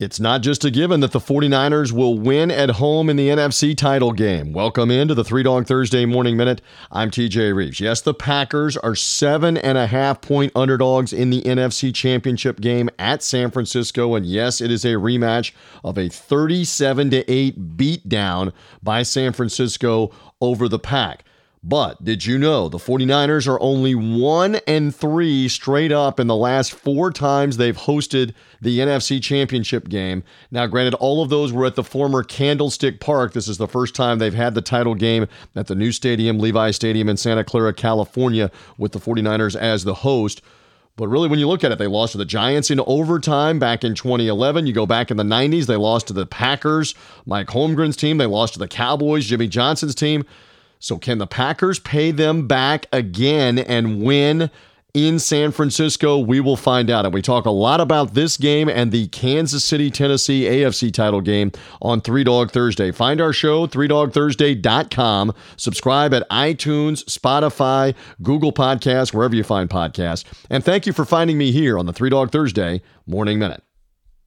It's not just a given that the 49ers will win at home in the NFC title game. Welcome into the Three Dog Thursday Morning Minute. I'm TJ Reeves. Yes, the Packers are seven and a half point underdogs in the NFC Championship game at San Francisco. And yes, it is a rematch of a 37 to 8 beatdown by San Francisco over the Pack. But did you know the 49ers are only 1 and 3 straight up in the last 4 times they've hosted the NFC Championship game. Now granted all of those were at the former Candlestick Park. This is the first time they've had the title game at the new stadium, Levi Stadium in Santa Clara, California with the 49ers as the host. But really, when you look at it, they lost to the Giants in overtime back in 2011. You go back in the 90s, they lost to the Packers, Mike Holmgren's team. They lost to the Cowboys, Jimmy Johnson's team. So, can the Packers pay them back again and win in San Francisco? We will find out. And we talk a lot about this game and the Kansas City, Tennessee AFC title game on Three Dog Thursday. Find our show, 3dogthursday.com. Subscribe at iTunes, Spotify, Google Podcasts, wherever you find podcasts. And thank you for finding me here on the Three Dog Thursday Morning Minute.